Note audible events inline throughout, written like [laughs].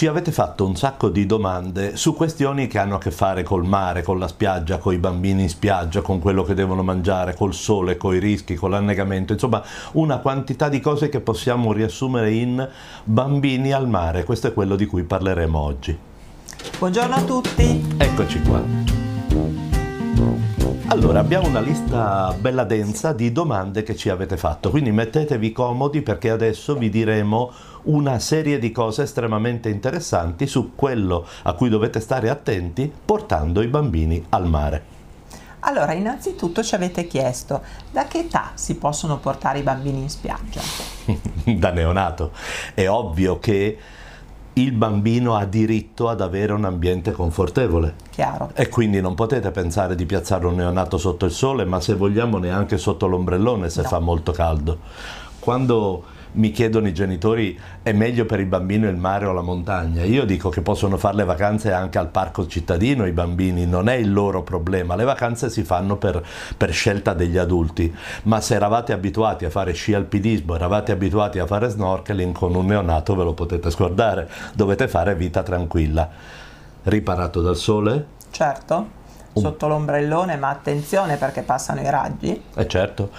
Ci avete fatto un sacco di domande su questioni che hanno a che fare col mare, con la spiaggia, con i bambini in spiaggia, con quello che devono mangiare, col sole, con i rischi, con l'annegamento, insomma una quantità di cose che possiamo riassumere in bambini al mare. Questo è quello di cui parleremo oggi. Buongiorno a tutti. Eccoci qua. Allora, abbiamo una lista bella densa di domande che ci avete fatto, quindi mettetevi comodi perché adesso vi diremo una serie di cose estremamente interessanti su quello a cui dovete stare attenti portando i bambini al mare. Allora, innanzitutto ci avete chiesto da che età si possono portare i bambini in spiaggia? [laughs] da neonato. È ovvio che il bambino ha diritto ad avere un ambiente confortevole. Chiaro. E quindi non potete pensare di piazzare un neonato sotto il sole, ma se vogliamo neanche sotto l'ombrellone se no. fa molto caldo. Quando mi chiedono i genitori è meglio per il bambino il mare o la montagna. Io dico che possono fare le vacanze anche al parco cittadino i bambini, non è il loro problema. Le vacanze si fanno per, per scelta degli adulti, ma se eravate abituati a fare sci alpinismo, eravate abituati a fare snorkeling con un neonato ve lo potete scordare, dovete fare vita tranquilla. Riparato dal sole? Certo sotto l'ombrellone, ma attenzione perché passano i raggi. Eh certo,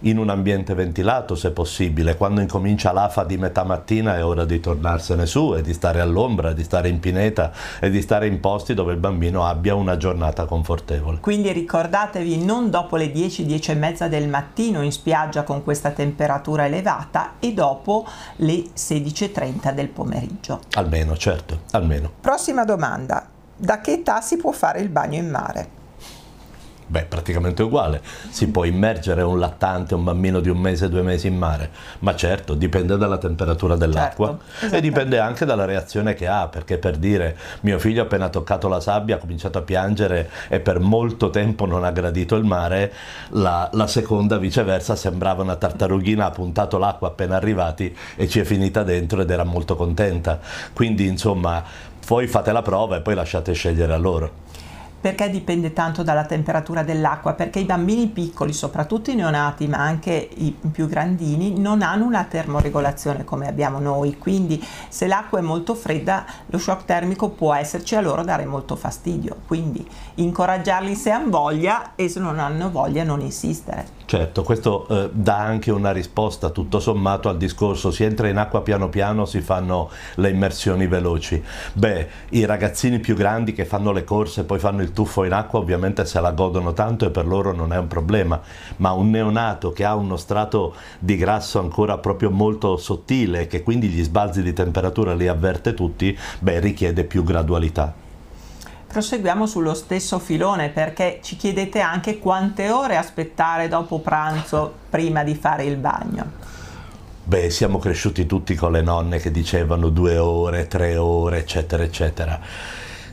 in un ambiente ventilato se possibile, quando incomincia l'afa di metà mattina è ora di tornarsene su e di stare all'ombra, di stare in pineta e di stare in posti dove il bambino abbia una giornata confortevole. Quindi ricordatevi non dopo le 10, 10 e mezza del mattino in spiaggia con questa temperatura elevata e dopo le 16.30 del pomeriggio. Almeno, certo, almeno. Prossima domanda da che età si può fare il bagno in mare? Beh, praticamente uguale. Si può immergere un lattante, un bambino di un mese, due mesi in mare, ma certo dipende dalla temperatura dell'acqua certo, e dipende anche dalla reazione che ha, perché per dire mio figlio appena toccato la sabbia ha cominciato a piangere e per molto tempo non ha gradito il mare, la, la seconda viceversa sembrava una tartarughina, ha puntato l'acqua appena arrivati e ci è finita dentro ed era molto contenta. Quindi insomma poi fate la prova e poi lasciate scegliere a loro. Perché dipende tanto dalla temperatura dell'acqua? Perché i bambini piccoli, soprattutto i neonati, ma anche i più grandini, non hanno una termoregolazione come abbiamo noi, quindi se l'acqua è molto fredda lo shock termico può esserci a loro dare molto fastidio, quindi incoraggiarli se hanno voglia e se non hanno voglia non insistere. Certo, questo eh, dà anche una risposta tutto sommato al discorso si entra in acqua piano piano, si fanno le immersioni veloci. Beh, i ragazzini più grandi che fanno le corse e poi fanno il tuffo in acqua ovviamente se la godono tanto e per loro non è un problema, ma un neonato che ha uno strato di grasso ancora proprio molto sottile e che quindi gli sbalzi di temperatura li avverte tutti, beh, richiede più gradualità. Proseguiamo sullo stesso filone perché ci chiedete anche quante ore aspettare dopo pranzo prima di fare il bagno. Beh, siamo cresciuti tutti con le nonne che dicevano due ore, tre ore, eccetera, eccetera.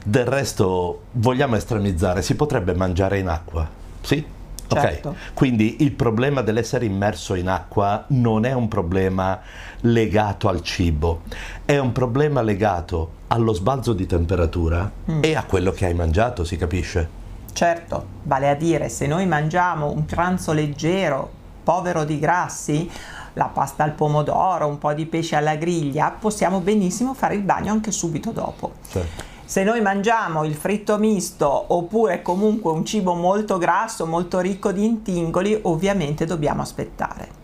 Del resto, vogliamo estremizzare, si potrebbe mangiare in acqua? Sì? Certo. Ok, quindi il problema dell'essere immerso in acqua non è un problema legato al cibo, è un problema legato allo sbalzo di temperatura mm. e a quello che hai mangiato, si capisce? Certo, vale a dire se noi mangiamo un pranzo leggero, povero di grassi, la pasta al pomodoro, un po' di pesce alla griglia, possiamo benissimo fare il bagno anche subito dopo. Certo. Se noi mangiamo il fritto misto oppure comunque un cibo molto grasso, molto ricco di intingoli, ovviamente dobbiamo aspettare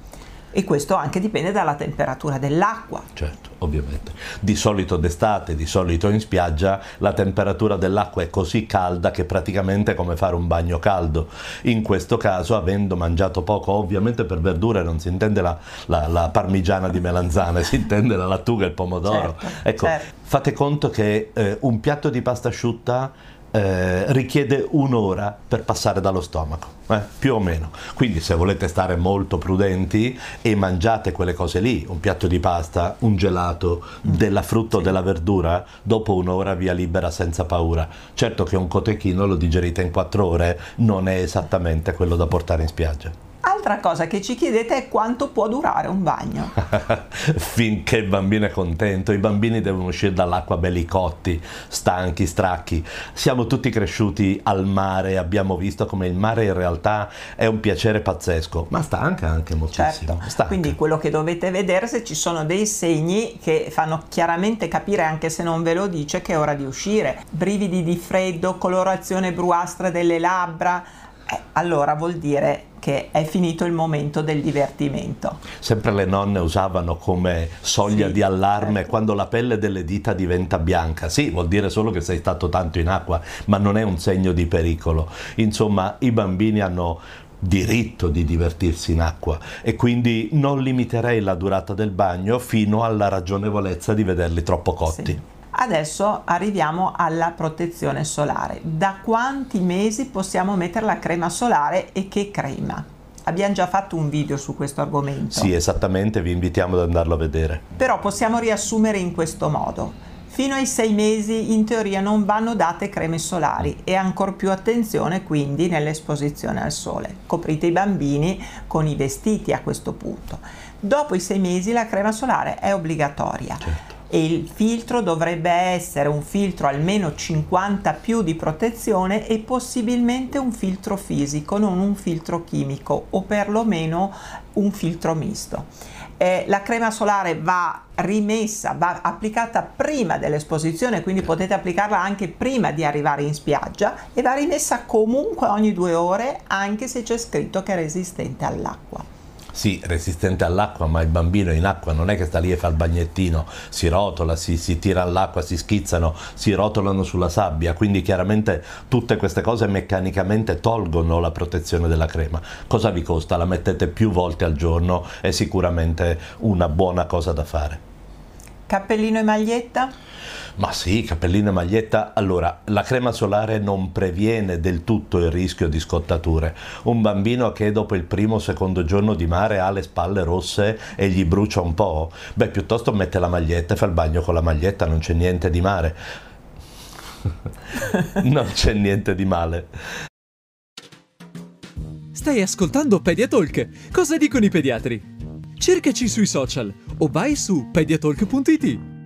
e questo anche dipende dalla temperatura dell'acqua. Certo, ovviamente. Di solito d'estate, di solito in spiaggia, la temperatura dell'acqua è così calda che praticamente è come fare un bagno caldo. In questo caso, avendo mangiato poco, ovviamente per verdure non si intende la, la, la parmigiana di melanzane, [laughs] si intende la lattuga e il pomodoro. Certo, ecco, certo. fate conto che eh, un piatto di pasta asciutta eh, richiede un'ora per passare dallo stomaco, eh, più o meno. Quindi se volete stare molto prudenti e mangiate quelle cose lì, un piatto di pasta, un gelato, mm. della frutta o sì. della verdura, dopo un'ora via libera senza paura. Certo che un cotechino lo digerite in quattro ore, non è esattamente quello da portare in spiaggia. Altra cosa che ci chiedete è quanto può durare un bagno. [laughs] Finché il bambino è contento, i bambini devono uscire dall'acqua belli cotti, stanchi, stracchi. Siamo tutti cresciuti al mare, abbiamo visto come il mare in realtà è un piacere pazzesco, ma stanca anche moltissimo. Certo. Stanca. Quindi quello che dovete vedere se ci sono dei segni che fanno chiaramente capire, anche se non ve lo dice, che è ora di uscire. Brividi di freddo, colorazione bruastra delle labbra, eh, allora vuol dire che è finito il momento del divertimento. Sempre le nonne usavano come soglia Sì, di allarme certo. quando la pelle delle dita diventa bianca. Sì, vuol dire solo che sei stato tanto in acqua, ma non è un segno di pericolo. Insomma, i bambini hanno diritto di divertirsi in acqua e quindi non limiterei la durata del bagno fino alla ragionevolezza di vederli troppo cotti. Sì. Adesso arriviamo alla protezione solare. Da quanti mesi possiamo mettere la crema solare e che crema? Abbiamo già fatto un video su questo argomento. Sì, esattamente, vi invitiamo ad andarlo a vedere. Però possiamo riassumere in questo modo. Fino ai sei mesi in teoria non vanno date creme solari e ancora più attenzione quindi nell'esposizione al sole. Coprite i bambini con i vestiti a questo punto. Dopo i sei mesi la crema solare è obbligatoria Certo. E il filtro dovrebbe essere un filtro almeno 50 più di protezione e possibilmente un filtro fisico, non un filtro chimico o perlomeno un filtro misto. Eh, la crema solare va rimessa, va applicata prima dell'esposizione, quindi potete applicarla anche prima di arrivare in spiaggia e va rimessa comunque ogni due ore anche se c'è scritto che è resistente all'acqua. Sì, resistente all'acqua, ma il bambino in acqua non è che sta lì e fa il bagnettino, si rotola, si, si tira all'acqua, si schizzano, si rotolano sulla sabbia, quindi chiaramente tutte queste cose meccanicamente tolgono la protezione della crema. Cosa vi costa? La mettete più volte al giorno, è sicuramente una buona cosa da fare. Cappellino e maglietta? Ma sì, cappellino e maglietta. Allora, la crema solare non previene del tutto il rischio di scottature. Un bambino che dopo il primo o secondo giorno di mare ha le spalle rosse e gli brucia un po', beh, piuttosto mette la maglietta e fa il bagno con la maglietta, non c'è niente di male. [laughs] non c'è niente di male. Stai ascoltando Pediatalk. Cosa dicono i pediatri? Cercaci sui social o vai su pediatalk.it.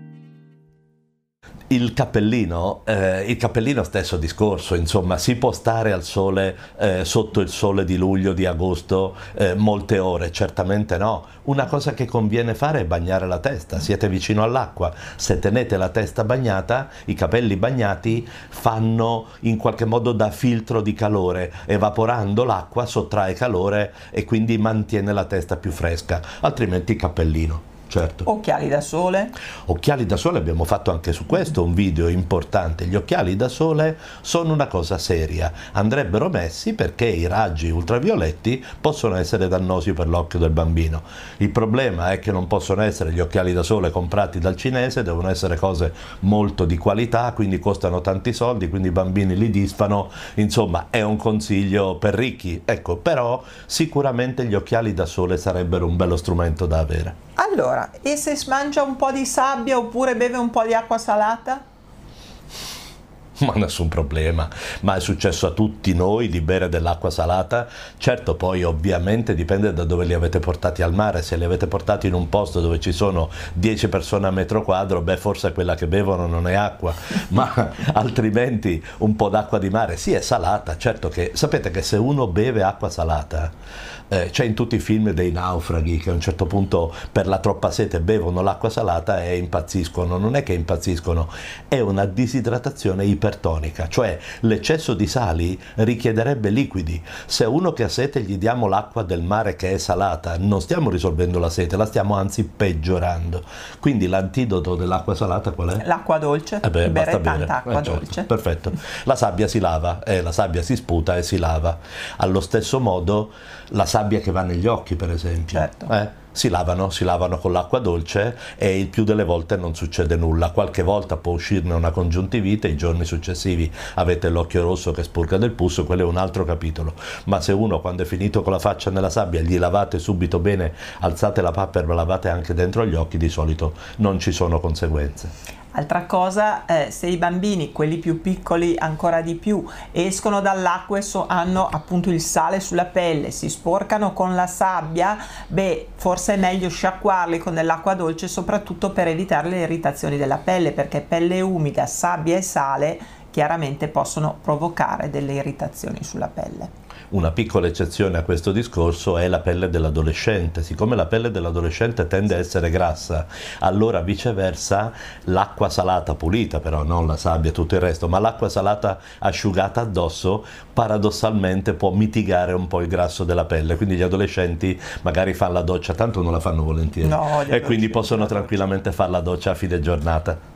Il cappellino, eh, il cappellino stesso discorso, insomma, si può stare al sole, eh, sotto il sole di luglio, di agosto, eh, molte ore? Certamente no. Una cosa che conviene fare è bagnare la testa, siete vicino all'acqua, se tenete la testa bagnata, i capelli bagnati fanno in qualche modo da filtro di calore, evaporando l'acqua sottrae calore e quindi mantiene la testa più fresca, altrimenti cappellino. Certo. Occhiali da sole? Occhiali da sole abbiamo fatto anche su questo un video importante. Gli occhiali da sole sono una cosa seria, andrebbero messi perché i raggi ultravioletti possono essere dannosi per l'occhio del bambino. Il problema è che non possono essere gli occhiali da sole comprati dal cinese, devono essere cose molto di qualità, quindi costano tanti soldi, quindi i bambini li disfano. Insomma, è un consiglio per ricchi. Ecco, però sicuramente gli occhiali da sole sarebbero un bello strumento da avere. Allora, e se mangia un po' di sabbia oppure beve un po' di acqua salata? Ma nessun problema, ma è successo a tutti noi di bere dell'acqua salata. Certo, poi ovviamente dipende da dove li avete portati al mare. Se li avete portati in un posto dove ci sono 10 persone a metro quadro, beh, forse quella che bevono non è acqua, [laughs] ma altrimenti un po' d'acqua di mare sì è salata. Certo che sapete che se uno beve acqua salata, eh, c'è in tutti i film dei naufraghi che a un certo punto per la troppa sete bevono l'acqua salata e impazziscono. Non è che impazziscono, è una disidratazione ipertonica, cioè l'eccesso di sali richiederebbe liquidi. Se a uno che ha sete gli diamo l'acqua del mare che è salata, non stiamo risolvendo la sete, la stiamo anzi peggiorando. Quindi l'antidoto dell'acqua salata qual è? L'acqua dolce? Eh beh, bere. tanta acqua Eh, certo, dolce. Perfetto. La sabbia si lava, eh, la sabbia si sputa e si lava. Allo stesso modo la sabbia che va negli occhi, per esempio. Certo. eh, si lavano, si lavano con l'acqua dolce e il più delle volte non succede nulla. Qualche volta può uscirne una congiuntivite, i giorni successivi avete l'occhio rosso che spurga del pus, quello è un altro capitolo. Ma se uno quando è finito con la faccia nella sabbia gli lavate subito bene, alzate la papera, lavate anche dentro gli occhi, di solito non ci sono conseguenze. Altra cosa, eh, se i bambini, quelli più piccoli ancora di più, escono dall'acqua e so, hanno appunto il sale sulla pelle, si sporcano con la sabbia, beh, forse è meglio sciacquarli con dell'acqua dolce, soprattutto per evitare le irritazioni della pelle, perché pelle umida, sabbia e sale chiaramente possono provocare delle irritazioni sulla pelle. Una piccola eccezione a questo discorso è la pelle dell'adolescente. Siccome la pelle dell'adolescente tende a essere grassa, allora viceversa l'acqua salata pulita, però non la sabbia e tutto il resto, ma l'acqua salata asciugata addosso paradossalmente può mitigare un po' il grasso della pelle. Quindi gli adolescenti magari fanno la doccia, tanto non la fanno volentieri. No, e quindi possono tranquillamente fare la doccia a fine giornata.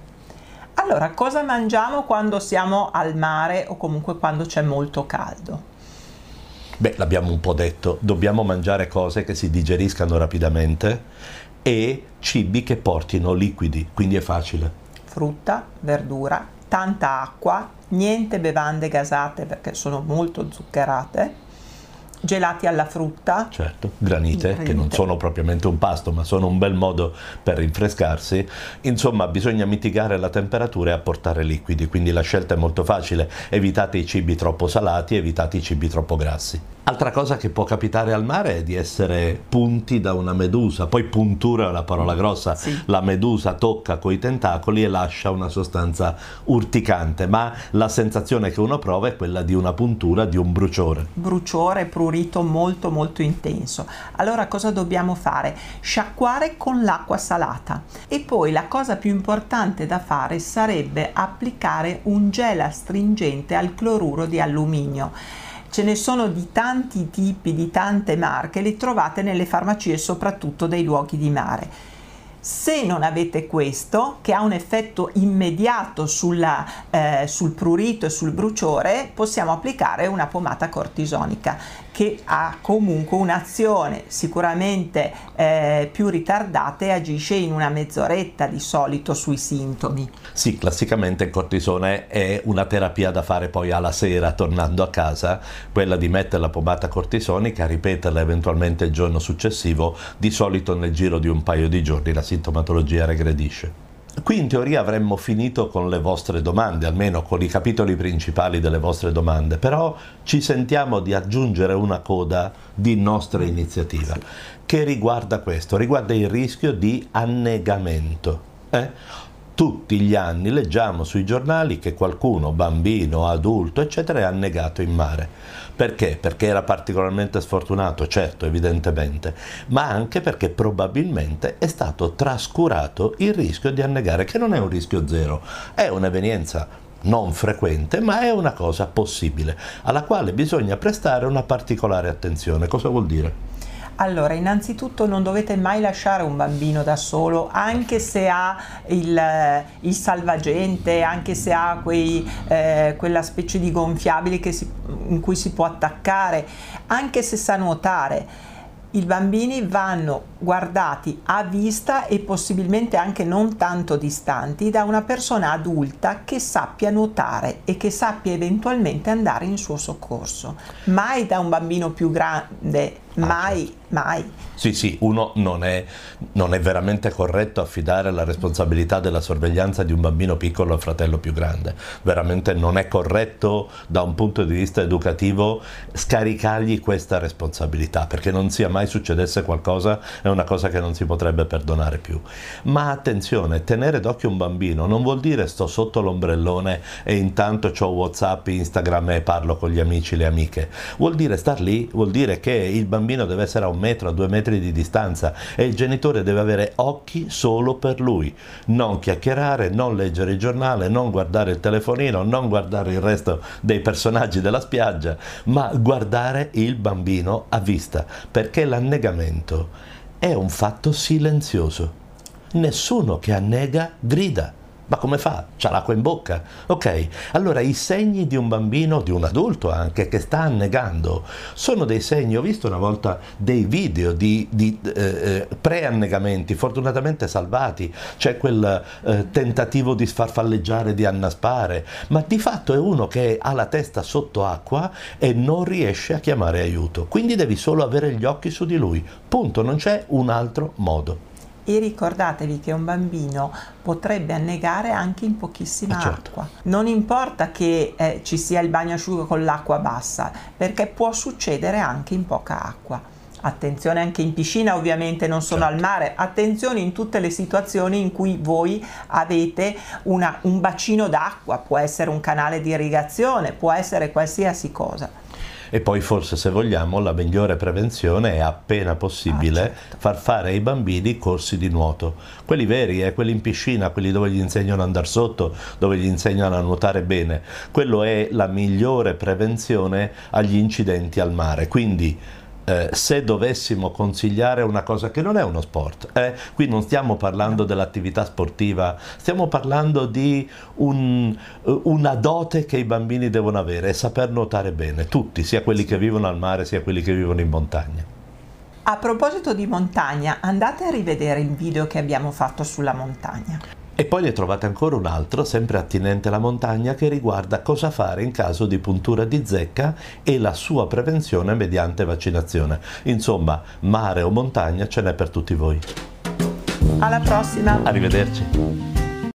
Allora, cosa mangiamo quando siamo al mare o comunque quando c'è molto caldo? Beh, l'abbiamo un po' detto, dobbiamo mangiare cose che si digeriscano rapidamente e cibi che portino liquidi, quindi è facile. Frutta, verdura, tanta acqua, niente bevande gasate perché sono molto zuccherate gelati alla frutta. Certo, granite, granite, che non sono propriamente un pasto, ma sono un bel modo per rinfrescarsi. Insomma, bisogna mitigare la temperatura e apportare liquidi, quindi la scelta è molto facile. Evitate i cibi troppo salati, evitate i cibi troppo grassi. Altra cosa che può capitare al mare è di essere punti da una medusa, poi puntura è una parola grossa, sì. la medusa tocca coi tentacoli e lascia una sostanza urticante, ma la sensazione che uno prova è quella di una puntura, di un bruciore. Bruciore, prurito molto molto intenso. Allora cosa dobbiamo fare? Sciacquare con l'acqua salata e poi la cosa più importante da fare sarebbe applicare un gel astringente al cloruro di alluminio ce ne sono di tanti tipi, di tante marche, li trovate nelle farmacie soprattutto dei luoghi di mare. Se non avete questo, che ha un effetto immediato sulla, eh, sul prurito e sul bruciore, possiamo applicare una pomata cortisonica che ha comunque un'azione sicuramente eh, più ritardata e agisce in una mezz'oretta di solito sui sintomi. Sì, classicamente il cortisone è una terapia da fare poi alla sera tornando a casa, quella di mettere la pomata cortisonica, ripeterla eventualmente il giorno successivo, di solito nel giro di un paio di giorni la sintomatologia regredisce. Qui in teoria avremmo finito con le vostre domande, almeno con i capitoli principali delle vostre domande, però ci sentiamo di aggiungere una coda di nostra iniziativa che riguarda questo, riguarda il rischio di annegamento. Eh? Tutti gli anni leggiamo sui giornali che qualcuno, bambino, adulto, eccetera, è annegato in mare. Perché? Perché era particolarmente sfortunato, certo, evidentemente, ma anche perché probabilmente è stato trascurato il rischio di annegare, che non è un rischio zero, è un'evenienza non frequente, ma è una cosa possibile, alla quale bisogna prestare una particolare attenzione. Cosa vuol dire? Allora, innanzitutto non dovete mai lasciare un bambino da solo, anche se ha il, il salvagente, anche se ha quei, eh, quella specie di gonfiabili si, in cui si può attaccare, anche se sa nuotare i bambini vanno guardati a vista e possibilmente anche non tanto distanti da una persona adulta che sappia nuotare e che sappia eventualmente andare in suo soccorso. Mai da un bambino più grande, mai, certo. mai. Sì, sì, uno non è, non è, veramente corretto affidare la responsabilità della sorveglianza di un bambino piccolo al fratello più grande. Veramente non è corretto da un punto di vista educativo scaricargli questa responsabilità, perché non sia mai succedesse qualcosa è una cosa che non si potrebbe perdonare più. Ma attenzione, tenere d'occhio un bambino non vuol dire sto sotto l'ombrellone e intanto ho WhatsApp, Instagram e parlo con gli amici le amiche. Vuol dire star lì, vuol dire che il bambino deve essere a un metro, a due metri di distanza e il genitore deve avere occhi solo per lui, non chiacchierare, non leggere il giornale, non guardare il telefonino, non guardare il resto dei personaggi della spiaggia, ma guardare il bambino a vista, perché l'annegamento è un fatto silenzioso. Nessuno che annega grida. Ma come fa? C'ha l'acqua in bocca. Ok, allora i segni di un bambino, di un adulto anche, che sta annegando, sono dei segni. Ho visto una volta dei video di, di eh, eh pre-annegamenti, fortunatamente salvati. C'è quel eh, tentativo di sfarfalleggiare, di annaspare, ma di fatto è uno che ha la testa sotto acqua e non riesce a chiamare aiuto. Quindi devi solo avere gli occhi su di lui. Punto, non c'è un altro modo e ricordatevi che un bambino potrebbe annegare anche in pochissima eh certo. acqua. Non importa che eh, ci sia il bagno asciugo con l'acqua bassa, perché può succedere anche in poca acqua. Attenzione anche in piscina, ovviamente non sono certo. al mare, attenzione in tutte le situazioni in cui voi avete una, un bacino d'acqua, può essere un canale di irrigazione, può essere qualsiasi cosa. E poi forse se vogliamo la migliore prevenzione è appena possibile Ah, certo. far fare ai bambini corsi di nuoto. Quelli veri, eh, quelli in piscina, quelli dove gli insegnano ad andare sotto, dove gli insegnano a nuotare bene. Quello è la migliore prevenzione agli incidenti al mare. Quindi eh, se dovessimo consigliare una cosa che non è uno sport, eh, qui non stiamo parlando dell'attività sportiva, stiamo parlando di un- eh, una dote che i bambini devono avere, saper nuotare bene, tutti, sia quelli che vivono al mare sia quelli che vivono in montagna. A proposito di montagna, andate a rivedere il video che abbiamo fatto sulla montagna. E poi ne trovate ancora un altro, sempre attinente alla montagna, che riguarda cosa fare in caso di puntura di zecca e la sua prevenzione mediante vaccinazione. Insomma, mare o montagna ce n'è per tutti voi. Alla prossima! Arrivederci.